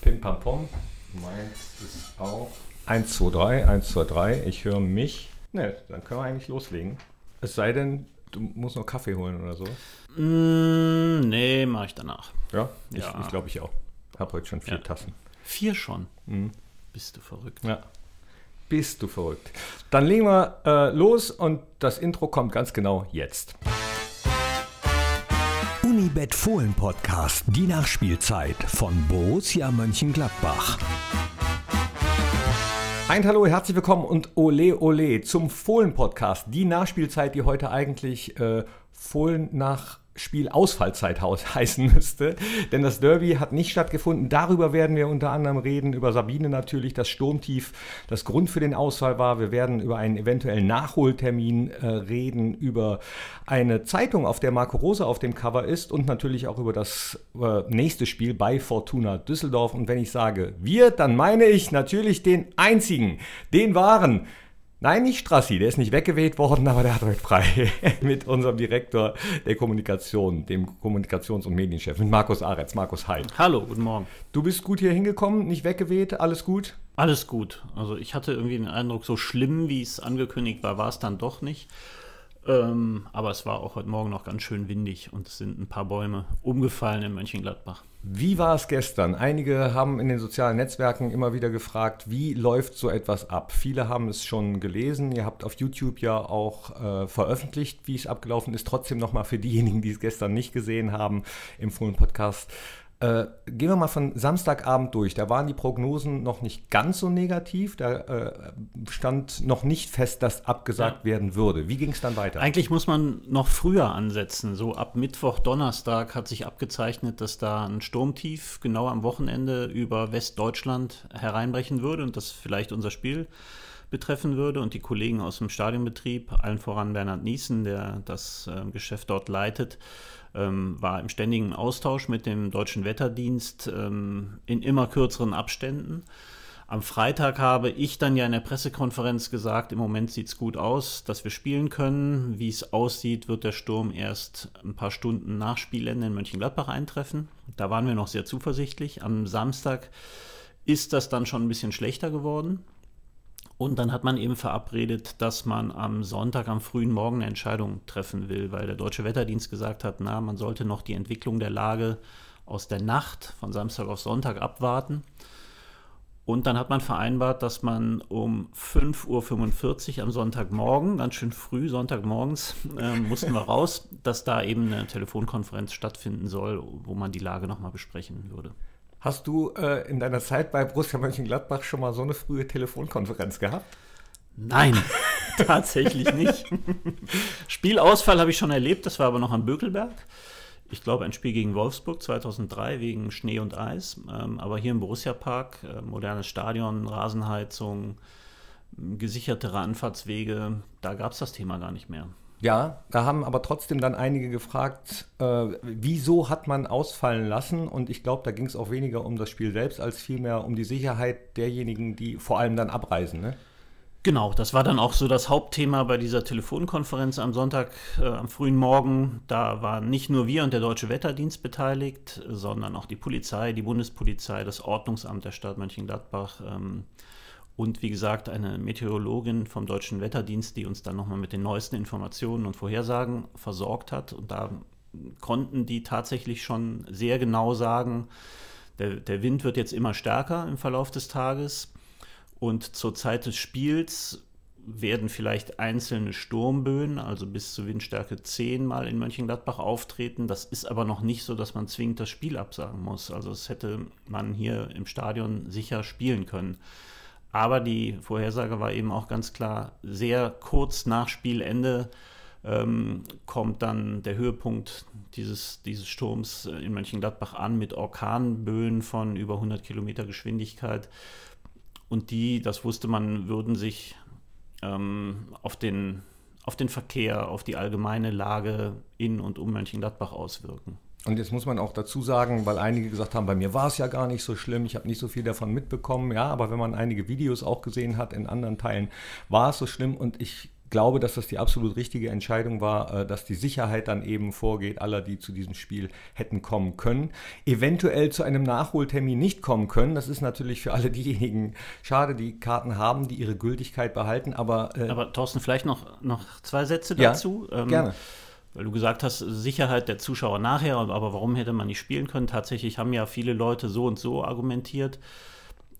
Pim Pam Pom. Meins ist auch 1, 2, 3, 1, 2, 3. Ich höre mich. Ne, dann können wir eigentlich loslegen. Es sei denn, du musst noch Kaffee holen oder so. Mm, nee, mache ich danach. Ja, ich, Ja. ich glaube ich auch. Hab heute schon vier Ja. Tassen. Vier schon. Mhm. Bist du verrückt. Ja. Bist du verrückt. Dann legen wir äh, los und das Intro kommt ganz genau jetzt. Unibet Fohlen Podcast, die Nachspielzeit von Borussia Mönchengladbach. Ein Hallo, herzlich willkommen und Ole Ole zum Fohlen-Podcast. Die Nachspielzeit, die heute eigentlich äh, Fohlen nach Spielausfallzeit heißen müsste. Denn das Derby hat nicht stattgefunden. Darüber werden wir unter anderem reden. Über Sabine natürlich, das Sturmtief, das Grund für den Ausfall war. Wir werden über einen eventuellen Nachholtermin äh, reden, über eine Zeitung, auf der Marco Rose auf dem Cover ist und natürlich auch über das äh, nächste Spiel bei Fortuna Düsseldorf. Und wenn ich sage wir, dann meine ich natürlich den einzigen, den wahren. Nein, nicht Strassi, der ist nicht weggeweht worden, aber der hat heute frei mit unserem Direktor der Kommunikation, dem Kommunikations- und Medienchef, mit Markus Aretz. Markus, hi. Hallo, guten Morgen. Du bist gut hier hingekommen, nicht weggeweht, alles gut? Alles gut. Also ich hatte irgendwie den Eindruck, so schlimm, wie es angekündigt war, war es dann doch nicht. Ähm, aber es war auch heute Morgen noch ganz schön windig und es sind ein paar Bäume umgefallen in Mönchengladbach. Wie war es gestern? Einige haben in den sozialen Netzwerken immer wieder gefragt, wie läuft so etwas ab? Viele haben es schon gelesen. Ihr habt auf YouTube ja auch äh, veröffentlicht, wie es abgelaufen ist. Trotzdem nochmal für diejenigen, die es gestern nicht gesehen haben im Fohlen Podcast. Äh, gehen wir mal von Samstagabend durch. Da waren die Prognosen noch nicht ganz so negativ. Da äh, stand noch nicht fest, dass abgesagt werden würde. Wie ging es dann weiter? Eigentlich muss man noch früher ansetzen. So ab Mittwoch, Donnerstag hat sich abgezeichnet, dass da ein Sturmtief genau am Wochenende über Westdeutschland hereinbrechen würde und das vielleicht unser Spiel betreffen würde. Und die Kollegen aus dem Stadionbetrieb, allen voran Bernhard Niesen, der das äh, Geschäft dort leitet, ähm, war im ständigen Austausch mit dem Deutschen Wetterdienst ähm, in immer kürzeren Abständen. Am Freitag habe ich dann ja in der Pressekonferenz gesagt, im Moment sieht es gut aus, dass wir spielen können. Wie es aussieht, wird der Sturm erst ein paar Stunden nach Spielende in Mönchengladbach eintreffen. Da waren wir noch sehr zuversichtlich. Am Samstag ist das dann schon ein bisschen schlechter geworden. Und dann hat man eben verabredet, dass man am Sonntag, am frühen Morgen eine Entscheidung treffen will, weil der Deutsche Wetterdienst gesagt hat, na, man sollte noch die Entwicklung der Lage aus der Nacht von Samstag auf Sonntag abwarten. Und dann hat man vereinbart, dass man um 5.45 Uhr am Sonntagmorgen, ganz schön früh, Sonntagmorgens, äh, mussten wir raus, dass da eben eine Telefonkonferenz stattfinden soll, wo man die Lage nochmal besprechen würde. Hast du äh, in deiner Zeit bei Borussia Mönchengladbach schon mal so eine frühe Telefonkonferenz gehabt? Nein, tatsächlich nicht. Spielausfall habe ich schon erlebt, das war aber noch am Bökelberg. Ich glaube, ein Spiel gegen Wolfsburg 2003 wegen Schnee und Eis. Ähm, aber hier im Borussia-Park, äh, modernes Stadion, Rasenheizung, gesichertere Anfahrtswege, da gab es das Thema gar nicht mehr. Ja, da haben aber trotzdem dann einige gefragt, äh, wieso hat man ausfallen lassen? Und ich glaube, da ging es auch weniger um das Spiel selbst, als vielmehr um die Sicherheit derjenigen, die vor allem dann abreisen. Ne? Genau, das war dann auch so das Hauptthema bei dieser Telefonkonferenz am Sonntag, äh, am frühen Morgen. Da waren nicht nur wir und der Deutsche Wetterdienst beteiligt, sondern auch die Polizei, die Bundespolizei, das Ordnungsamt der Stadt Mönchengladbach ähm, und wie gesagt eine Meteorologin vom Deutschen Wetterdienst, die uns dann nochmal mit den neuesten Informationen und Vorhersagen versorgt hat. Und da konnten die tatsächlich schon sehr genau sagen, der, der Wind wird jetzt immer stärker im Verlauf des Tages. Und zur Zeit des Spiels werden vielleicht einzelne Sturmböen, also bis zur Windstärke 10 mal in Mönchengladbach auftreten. Das ist aber noch nicht so, dass man zwingend das Spiel absagen muss. Also das hätte man hier im Stadion sicher spielen können. Aber die Vorhersage war eben auch ganz klar, sehr kurz nach Spielende ähm, kommt dann der Höhepunkt dieses, dieses Sturms in Mönchengladbach an mit Orkanböen von über 100 Kilometer Geschwindigkeit. Und die, das wusste man, würden sich ähm, auf, den, auf den Verkehr, auf die allgemeine Lage in und um Mönchengladbach auswirken. Und jetzt muss man auch dazu sagen, weil einige gesagt haben, bei mir war es ja gar nicht so schlimm, ich habe nicht so viel davon mitbekommen. Ja, aber wenn man einige Videos auch gesehen hat in anderen Teilen, war es so schlimm. Und ich glaube, dass das die absolut richtige Entscheidung war, äh, dass die Sicherheit dann eben vorgeht, aller, die zu diesem Spiel hätten kommen können. Eventuell zu einem Nachholtermin nicht kommen können. Das ist natürlich für alle diejenigen schade, die Karten haben, die ihre Gültigkeit behalten. Aber, äh aber Thorsten, vielleicht noch, noch zwei Sätze dazu. Ja, ähm, gerne. Weil du gesagt hast, Sicherheit der Zuschauer nachher, aber warum hätte man nicht spielen können? Tatsächlich haben ja viele Leute so und so argumentiert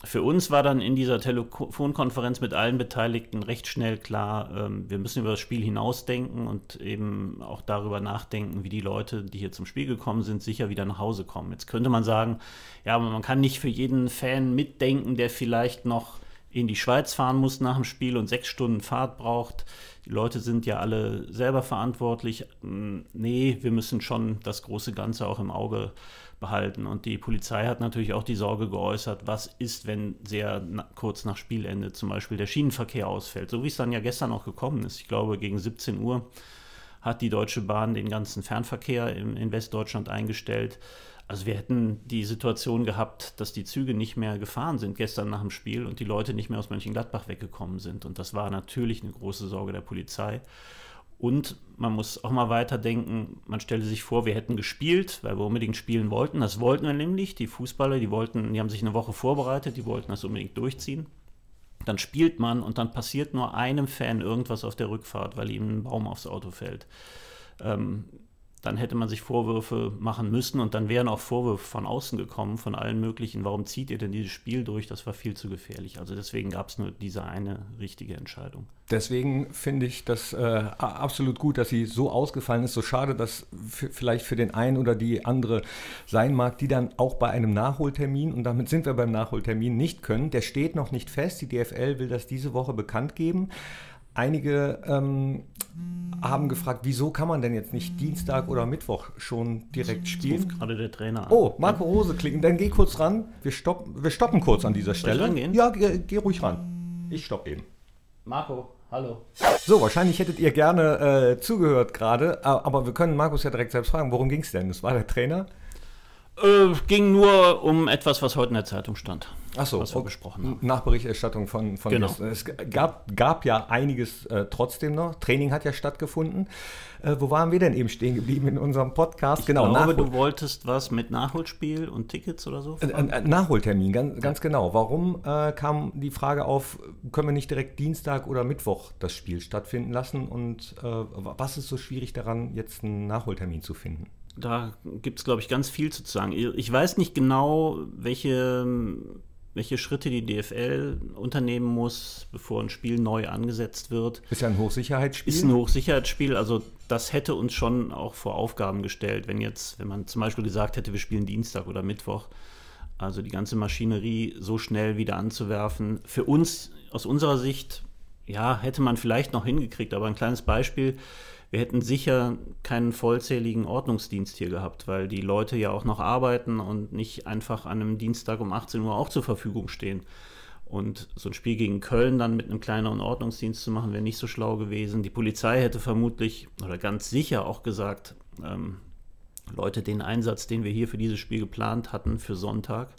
für uns war dann in dieser Telefonkonferenz mit allen Beteiligten recht schnell klar, ähm, wir müssen über das Spiel hinausdenken und eben auch darüber nachdenken, wie die Leute, die hier zum Spiel gekommen sind, sicher wieder nach Hause kommen. Jetzt könnte man sagen, ja, man kann nicht für jeden Fan mitdenken, der vielleicht noch in die Schweiz fahren muss nach dem Spiel und sechs Stunden Fahrt braucht. Die Leute sind ja alle selber verantwortlich. Hm, nee, wir müssen schon das große Ganze auch im Auge behalten. Und die Polizei hat natürlich auch die Sorge geäußert, was ist, wenn sehr na, kurz nach Spielende zum Beispiel der Schienenverkehr ausfällt, so wie es dann ja gestern auch gekommen ist. Ich glaube, gegen 17 Uhr hat die Deutsche Bahn den ganzen Fernverkehr in, in Westdeutschland eingestellt. Also wir hätten die Situation gehabt, dass die Züge nicht mehr gefahren sind gestern nach dem Spiel und die Leute nicht mehr aus Mönchengladbach weggekommen sind. Und das war natürlich eine große Sorge der Polizei. Und man muss auch mal weiterdenken, man stelle sich vor, wir hätten gespielt, weil wir unbedingt spielen wollten. Das wollten wir nämlich. Die Fußballer, die wollten, die haben sich eine Woche vorbereitet, die wollten das unbedingt durchziehen. Dann spielt man und dann passiert nur einem Fan irgendwas auf der Rückfahrt, weil ihm ein Baum aufs Auto fällt. Ähm, dann hätte man sich Vorwürfe machen müssen und dann wären auch Vorwürfe von außen gekommen, von allen möglichen, warum zieht ihr denn dieses Spiel durch? Das war viel zu gefährlich. Also deswegen gab es nur diese eine richtige Entscheidung. Deswegen finde ich das äh, absolut gut, dass sie so ausgefallen ist. So schade, dass vielleicht für den einen oder die andere sein mag, die dann auch bei einem Nachholtermin, und damit sind wir beim Nachholtermin, nicht können. Der steht noch nicht fest. Die DFL will das diese Woche bekannt geben. Einige ähm, haben gefragt, wieso kann man denn jetzt nicht Dienstag oder Mittwoch schon direkt spielen? gerade der Trainer an. Oh, Marco Rose klicken. Dann geh kurz ran. Wir, stopp, wir stoppen kurz an dieser Stelle. Soll ich rangehen? Ja, geh, geh ruhig ran. Ich stopp eben. Marco, hallo. So, wahrscheinlich hättet ihr gerne äh, zugehört gerade, aber wir können Markus ja direkt selbst fragen, worum ging es denn? Das war der Trainer? Äh, ging nur um etwas, was heute in der Zeitung stand. Ach so, was wir besprochen haben. Nachberichterstattung von, von genau. Es gab, gab ja einiges äh, trotzdem noch. Training hat ja stattgefunden. Äh, wo waren wir denn eben stehen geblieben in unserem Podcast? Ich genau, glaube, du wolltest was mit Nachholspiel und Tickets oder so? Ein, ein Nachholtermin, ganz, ganz genau. Warum äh, kam die Frage auf, können wir nicht direkt Dienstag oder Mittwoch das Spiel stattfinden lassen? Und äh, was ist so schwierig daran, jetzt einen Nachholtermin zu finden? Da gibt es, glaube ich, ganz viel zu sagen. Ich weiß nicht genau, welche, welche Schritte die DFL unternehmen muss, bevor ein Spiel neu angesetzt wird. Ist ja ein Hochsicherheitsspiel. Ist ein Hochsicherheitsspiel. Also das hätte uns schon auch vor Aufgaben gestellt, wenn jetzt, wenn man zum Beispiel gesagt hätte, wir spielen Dienstag oder Mittwoch. Also die ganze Maschinerie so schnell wieder anzuwerfen. Für uns, aus unserer Sicht, ja, hätte man vielleicht noch hingekriegt, aber ein kleines Beispiel wir hätten sicher keinen vollzähligen Ordnungsdienst hier gehabt, weil die Leute ja auch noch arbeiten und nicht einfach an einem Dienstag um 18 Uhr auch zur Verfügung stehen. Und so ein Spiel gegen Köln dann mit einem kleineren Ordnungsdienst zu machen, wäre nicht so schlau gewesen. Die Polizei hätte vermutlich oder ganz sicher auch gesagt, ähm, Leute, den Einsatz, den wir hier für dieses Spiel geplant hatten, für Sonntag,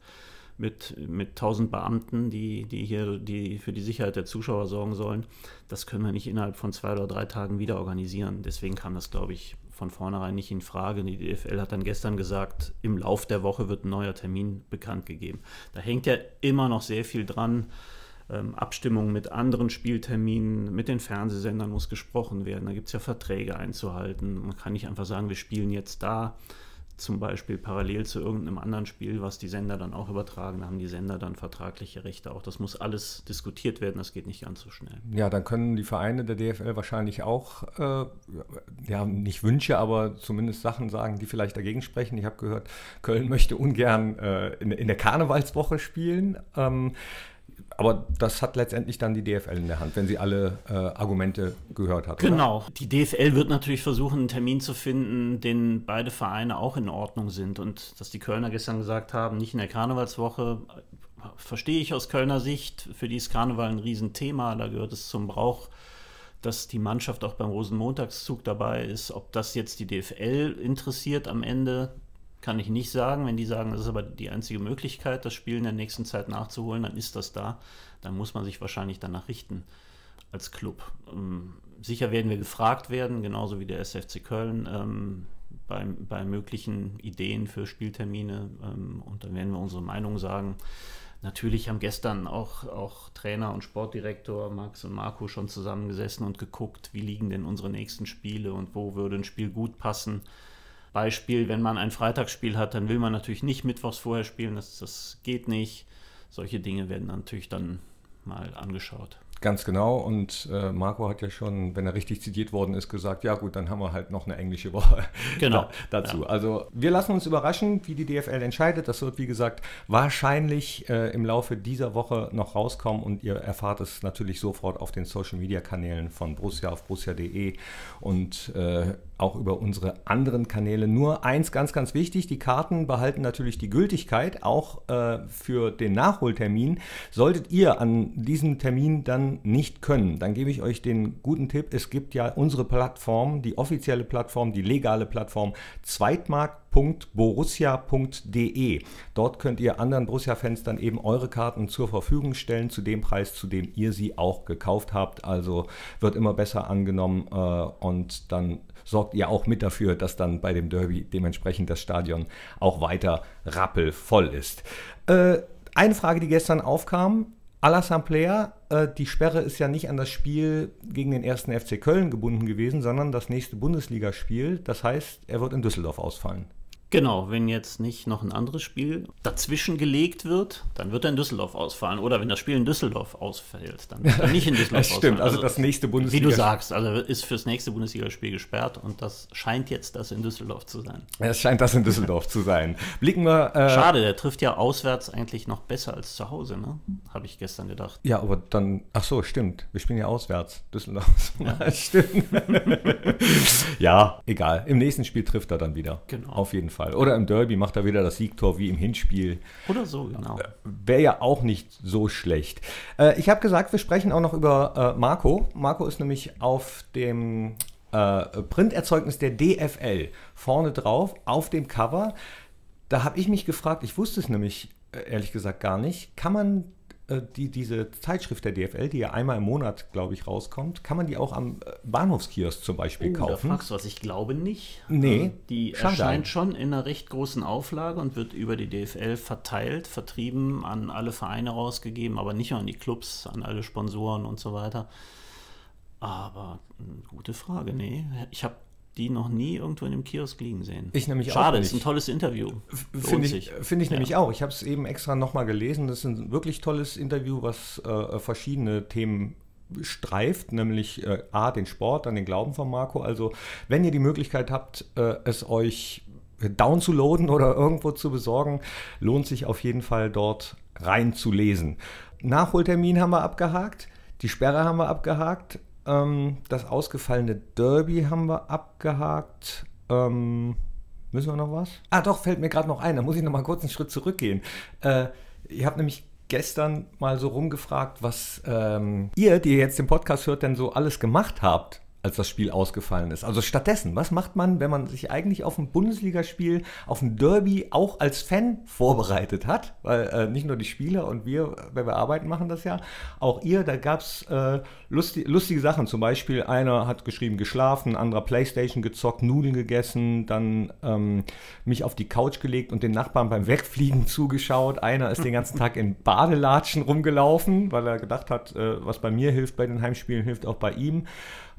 mit, mit 1000 Beamten, die, die hier die für die Sicherheit der Zuschauer sorgen sollen. Das können wir nicht innerhalb von zwei oder drei Tagen wieder organisieren. Deswegen kam das, glaube ich, von vornherein nicht in Frage. Die DFL hat dann gestern gesagt, im Lauf der Woche wird ein neuer Termin bekannt gegeben. Da hängt ja immer noch sehr viel dran. Ähm, Abstimmungen mit anderen Spielterminen, mit den Fernsehsendern muss gesprochen werden. Da gibt es ja Verträge einzuhalten. Man kann nicht einfach sagen, wir spielen jetzt da zum Beispiel parallel zu irgendeinem anderen Spiel, was die Sender dann auch übertragen, haben die Sender dann vertragliche Rechte auch. Das muss alles diskutiert werden, das geht nicht ganz so schnell. Ja, dann können die Vereine der DFL wahrscheinlich auch, äh, ja, nicht Wünsche, aber zumindest Sachen sagen, die vielleicht dagegen sprechen. Ich habe gehört, Köln möchte ungern äh, in, in, der Karnevalswoche spielen. Ähm, aber das hat letztendlich dann die DFL in der Hand, wenn sie alle äh, Argumente gehört hat. Genau. Oder? Die DFL wird natürlich versuchen, einen Termin zu finden, den beide Vereine auch in Ordnung sind. Und dass die Kölner gestern gesagt haben, nicht in der Karnevalswoche, verstehe ich aus Kölner Sicht. Für die ist Karneval ein Riesenthema. Da gehört es zum Brauch, dass die Mannschaft auch beim Rosenmontagszug dabei ist. Ob das jetzt die DFL interessiert am Ende, kann ich nicht sagen. Wenn die sagen, das ist aber die einzige Möglichkeit, das Spiel in der nächsten Zeit nachzuholen, dann ist das da. Dann muss man sich wahrscheinlich danach richten. als Club. Ähm, sicher werden wir gefragt werden, genauso wie der SFC Köln, ähm, bei, bei, möglichen Ideen für Spieltermine. Ähm, und dann werden wir unsere Meinung sagen. Natürlich haben gestern auch, auch Trainer und Sportdirektor Max und Marco schon zusammengesessen und geguckt, wie liegen denn unsere nächsten Spiele und wo würde ein Spiel gut passen. Beispiel, wenn man ein Freitagsspiel hat, dann will man natürlich nicht mittwochs vorher spielen, das, das geht nicht. Solche Dinge werden natürlich dann mal angeschaut. Ganz genau. Und äh, Marco hat ja schon, wenn er richtig zitiert worden ist, gesagt, ja gut, dann haben wir halt noch eine englische Woche genau. da, dazu. Ja. Also wir lassen uns überraschen, wie die DFL entscheidet. Das wird, wie gesagt, wahrscheinlich äh, im Laufe dieser Woche noch rauskommen und ihr erfahrt es natürlich sofort auf den Social-Media-Kanälen von Borussia auf borussia.de und äh, auch über unsere anderen Kanäle. Nur eins ganz, ganz wichtig, die Karten behalten natürlich die Gültigkeit, auch äh, für den Nachholtermin. Solltet ihr an diesem Termin dann nicht können, dann gebe ich euch den guten Tipp, es gibt ja unsere Plattform, die offizielle Plattform, die legale Plattform zweitmarkt.borussia.de. Dort könnt ihr anderen Borussia-Fans dann eben eure Karten zur Verfügung stellen, zu dem Preis, zu dem ihr sie auch gekauft habt. Also wird immer besser angenommen äh, und dann sorgt ihr auch mit dafür, dass dann bei dem Derby dementsprechend das Stadion auch weiter rappelvoll ist. Äh, eine Frage, die gestern aufkam, Alassane Player, äh, die Sperre ist ja nicht an das Spiel gegen den ersten FC Köln gebunden gewesen, sondern das nächste Bundesligaspiel. Das heißt, er wird in Düsseldorf ausfallen. Genau, wenn jetzt nicht noch ein anderes Spiel dazwischen gelegt wird, dann wird er in Düsseldorf ausfallen. Oder wenn das Spiel in Düsseldorf ausfällt, dann wird er nicht in Düsseldorf das stimmt, ausfallen. also das nächste Bundesliga. Wie du sagst, also ist fürs nächste Bundesligaspiel gesperrt und das scheint jetzt das in Düsseldorf zu sein. Es scheint das in Düsseldorf zu sein. Blicken wir. Äh, Schade, der trifft ja auswärts eigentlich noch besser als zu Hause, ne? Habe ich gestern gedacht. Ja, aber dann, ach so, stimmt. Wir spielen ja auswärts. Düsseldorf. Ja. stimmt. ja, egal. Im nächsten Spiel trifft er dann wieder. Genau. Auf jeden Fall. Fall. Oder im Derby macht er wieder das Siegtor wie im Hinspiel. Oder so, genau. Äh, Wäre ja auch nicht so schlecht. Äh, ich habe gesagt, wir sprechen auch noch über äh, Marco. Marco ist nämlich auf dem äh, Printerzeugnis der DFL vorne drauf, auf dem Cover. Da habe ich mich gefragt, ich wusste es nämlich ehrlich gesagt gar nicht, kann man die, diese Zeitschrift der DFL, die ja einmal im Monat, glaube ich, rauskommt, kann man die auch am äh, Bahnhofskiosk zum Beispiel oh, kaufen? Da fragst du was, ich glaube nicht. Nee. Ähm, die Schade. erscheint schon in einer recht großen Auflage und wird über die DFL verteilt, vertrieben, an alle Vereine rausgegeben, aber nicht nur an die Clubs, an alle Sponsoren und so weiter. Aber hm, gute Frage, nee. Ich habe die noch nie irgendwo in dem Kiosk liegen sehen. Ich nämlich Schade, auch Schade, ist ein tolles Interview. Finde ich, find ich ja. nämlich auch. Ich habe es eben extra nochmal gelesen. Das ist ein wirklich tolles Interview, was äh, verschiedene Themen streift, nämlich äh, A, den Sport, dann den Glauben von Marco. Also, wenn ihr die Möglichkeit habt, äh, es euch downzuladen oder irgendwo zu besorgen, lohnt sich auf jeden Fall dort reinzulesen. Nachholtermin haben wir abgehakt, die Sperre haben wir abgehakt. Ähm, das ausgefallene Derby haben wir abgehakt. Ähm, müssen wir noch was? Ah, doch, fällt mir gerade noch ein. Da muss ich noch mal kurz einen Schritt zurückgehen. Äh, ihr habt nämlich gestern mal so rumgefragt, was ähm, ihr, die jetzt den Podcast hört, denn so alles gemacht habt als das Spiel ausgefallen ist. Also stattdessen, was macht man, wenn man sich eigentlich auf ein Bundesligaspiel, auf ein Derby auch als Fan vorbereitet hat? Weil äh, nicht nur die Spieler und wir, wenn wir arbeiten, machen das ja. Auch ihr, da gab es äh, lustig, lustige Sachen. Zum Beispiel einer hat geschrieben, geschlafen, anderer Playstation gezockt, Nudeln gegessen, dann ähm, mich auf die Couch gelegt und den Nachbarn beim Wegfliegen zugeschaut. Einer ist den ganzen Tag in Badelatschen rumgelaufen, weil er gedacht hat, äh, was bei mir hilft bei den Heimspielen, hilft auch bei ihm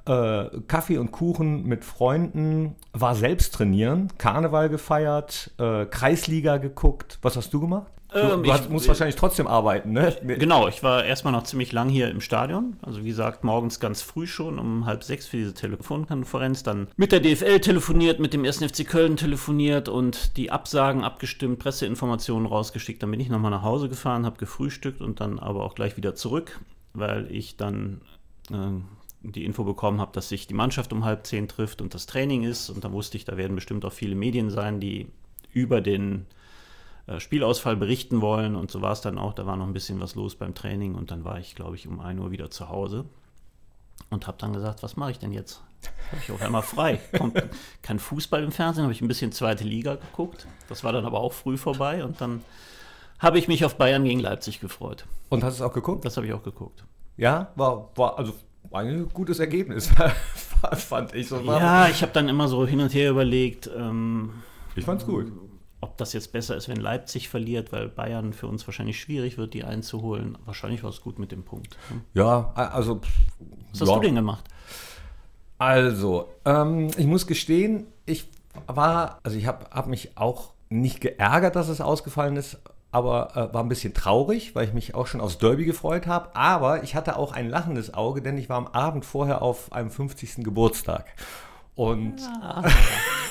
äh, Kaffee und Kuchen mit Freunden, war selbst trainieren, Karneval gefeiert, äh, Kreisliga geguckt. Was hast du gemacht? Du, ähm, du hast, musst wahrscheinlich trotzdem arbeiten, ne? Genau, ich war erstmal noch ziemlich lang hier im Stadion. Also wie gesagt, morgens ganz früh schon, um halb sechs für diese Telefonkonferenz. Dann mit der DFL telefoniert, mit dem 1. FC Köln telefoniert und die Absagen abgestimmt, Presseinformationen rausgeschickt. Dann bin ich nochmal nach Hause gefahren, habe gefrühstückt und dann aber auch gleich wieder zurück, weil ich dann äh, die Info bekommen habe, dass sich die Mannschaft um halb zehn trifft und das Training ist. Und da wusste ich, da werden bestimmt auch viele Medien sein, die über den äh, Spielausfall berichten wollen. Und so war es dann auch. Da war noch ein bisschen was los beim Training. Und dann war ich, glaube ich, um 1 Uhr wieder zu Hause und habe dann gesagt, was mache ich denn jetzt? Habe ich auch einmal frei. Kommt kein Fußball im Fernsehen, habe ich ein bisschen zweite Liga geguckt. Das war dann aber auch früh vorbei. Und dann habe ich mich auf Bayern gegen Leipzig gefreut. Und hast du es auch geguckt? Das habe ich auch geguckt. Ja, war, war also ein gutes Ergebnis, fand ich so. Ja, ich habe dann immer so hin und her überlegt. Ähm, ich fand's gut. Ob das jetzt besser ist, wenn Leipzig verliert, weil Bayern für uns wahrscheinlich schwierig wird, die einzuholen. Wahrscheinlich war es gut mit dem Punkt. Hm? Ja, also. Was hast ja. du denn gemacht? Also, ähm, ich muss gestehen, ich war, also ich habe hab mich auch nicht geärgert, dass es ausgefallen ist, aber äh, war ein bisschen traurig, weil ich mich auch schon aufs Derby gefreut habe. Aber ich hatte auch ein lachendes Auge, denn ich war am Abend vorher auf einem 50. Geburtstag. Und ja.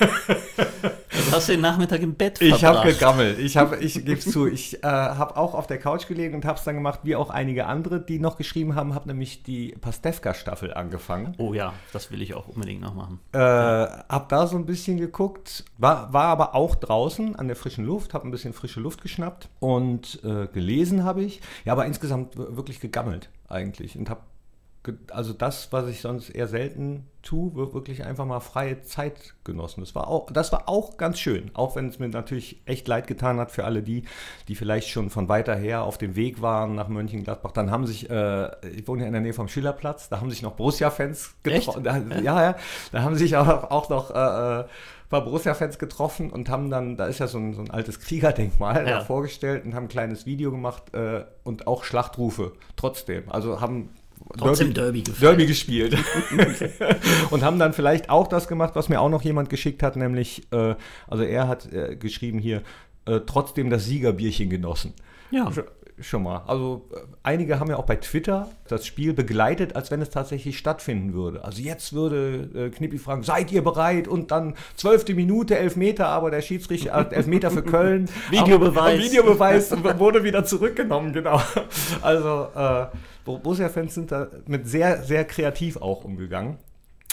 also hast du den Nachmittag im Bett verbracht. Ich habe gegammelt. Ich, hab, ich gebe es zu, ich äh, habe auch auf der Couch gelegen und habe es dann gemacht, wie auch einige andere, die noch geschrieben haben, habe nämlich die Pastewka-Staffel angefangen. Oh ja, das will ich auch unbedingt noch machen. Äh, habe da so ein bisschen geguckt, war, war aber auch draußen an der frischen Luft, habe ein bisschen frische Luft geschnappt und äh, gelesen habe ich. Ja, aber insgesamt wirklich gegammelt eigentlich und habe also das, was ich sonst eher selten tue, wirklich einfach mal freie Zeit genossen. Das war auch, das war auch ganz schön, auch wenn es mir natürlich echt leid getan hat für alle die, die vielleicht schon von weiter her auf dem Weg waren nach Mönchengladbach. Dann haben sich, äh, ich wohne ja in der Nähe vom Schillerplatz, da haben sich noch Borussia-Fans getroffen. Ja, ja, da haben sich auch, auch noch äh, äh paar Borussia-Fans getroffen und haben dann, da ist ja so ein, so ein altes Kriegerdenkmal ja. da vorgestellt und haben ein kleines Video gemacht äh, und auch Schlachtrufe trotzdem. Also haben Trotzdem Derby, Derby, Derby gespielt. und haben dann vielleicht auch das gemacht, was mir auch noch jemand geschickt hat, nämlich, äh, also er hat äh, geschrieben hier, äh, trotzdem das Siegerbierchen genossen. Ja. Schon mal. Also äh, einige haben ja auch bei Twitter das Spiel begleitet, als wenn es tatsächlich stattfinden würde. Also jetzt würde äh, Knippi fragen, seid ihr bereit? Und dann zwölfte Minute, elf Meter, aber der Schiedsrichter, äh, elf Meter für Köln. Videobeweis. Aber, Videobeweis wurde wieder zurückgenommen, genau. Also äh, Borussia-Fans sind da mit sehr, sehr kreativ auch umgegangen.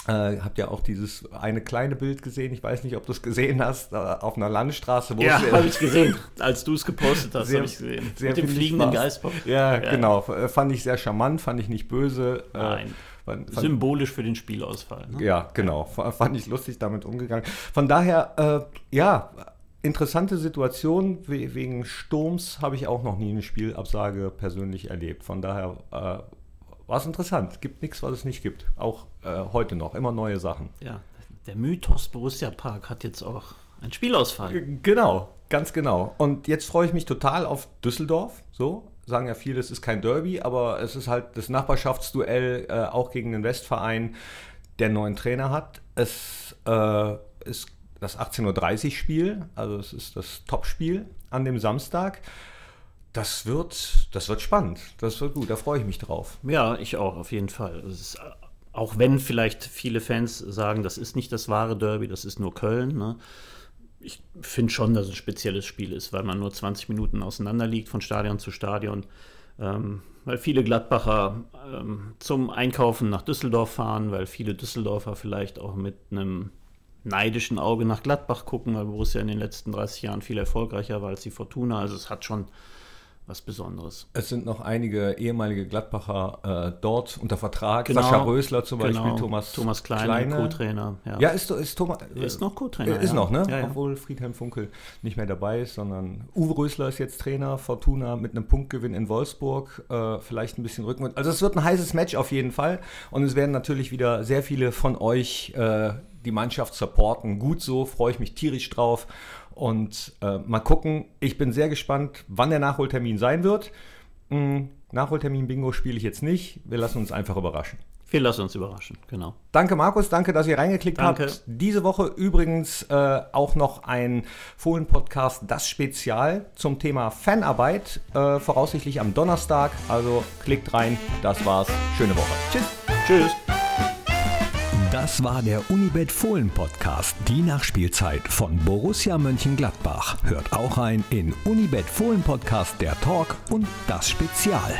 Äh, habt ja auch dieses eine kleine Bild gesehen, ich weiß nicht, ob du es gesehen hast, äh, auf einer Landstraße. Wo ja, habe ich gesehen. Als du es gepostet hast, habe ich gesehen. Sehr Mit dem fliegenden Geistbock. Ja, ja, genau. Fand ich sehr charmant, fand ich nicht böse. Äh, Nein. Fand, fand, Symbolisch für den Spielausfall. Ne? Ja, genau. Fand ich lustig damit umgegangen. Von daher, äh, ja, interessante Situation. Wegen Sturms habe ich auch noch nie eine Spielabsage persönlich erlebt. Von daher äh, war es interessant. Gibt nichts, was es nicht gibt. Auch äh, heute noch. Immer neue Sachen. Ja, der Mythos Borussia Park hat jetzt auch einen Spielausfall. Genau, ganz genau. Und jetzt freue ich mich total auf Düsseldorf. So, sagen ja viele, es ist kein Derby, aber es ist halt das Nachbarschaftsduell äh, auch gegen den Westverein, der neuen Trainer hat. Es äh, ist das 18.30 Uhr Spiel, also es ist das Topspiel an dem Samstag. Das wird, das wird spannend. Das wird gut. Da freue ich mich drauf. Ja, ich auch, auf jeden Fall. Ist, auch wenn vielleicht viele Fans sagen, das ist nicht das wahre Derby, das ist nur Köln. Ne? Ich finde schon, dass es ein spezielles Spiel ist, weil man nur 20 Minuten auseinander liegt von Stadion zu Stadion. Ähm, weil viele Gladbacher ähm, zum Einkaufen nach Düsseldorf fahren, weil viele Düsseldorfer vielleicht auch mit einem neidischen Auge nach Gladbach gucken, weil Borussia in den letzten 30 Jahren viel erfolgreicher war als die Fortuna. Also es hat schon was Besonderes. Es sind noch einige ehemalige Gladbacher äh, dort unter Vertrag. Genau, Sascha Rösler zum genau. Beispiel, Thomas, Thomas Kleine, Kleine. Co-Trainer. Ja. ja, ist, ist Thomas. Er ist noch Co-Trainer. Ist ja. noch, ne? Ja, Obwohl Friedhelm Funkel nicht mehr dabei ist, sondern Uwe Rösler ist jetzt Trainer. Fortuna mit einem Punktgewinn in Wolfsburg. Äh, vielleicht ein bisschen Rückenwind. Also es wird ein heißes Match auf jeden Fall. Und es werden natürlich wieder sehr viele von euch äh, die Mannschaft supporten. Gut so, freue ich mich tierisch drauf. Und äh, mal gucken, ich bin sehr gespannt, wann der Nachholtermin sein wird. Hm, Nachholtermin-Bingo spiele ich jetzt nicht. Wir lassen uns einfach überraschen. Wir lassen uns überraschen, genau. Danke, Markus. Danke, dass ihr reingeklickt danke. habt. Diese Woche übrigens äh, auch noch ein Fohlen-Podcast, das Spezial zum Thema Fanarbeit. Äh, voraussichtlich am Donnerstag. Also klickt rein. Das war's. Schöne Woche. Tschüss. Tschüss. Das war der Unibet Fohlen Podcast, die Nachspielzeit von Borussia Mönchengladbach. Hört auch rein in Unibet Fohlen Podcast, der Talk und das Spezial.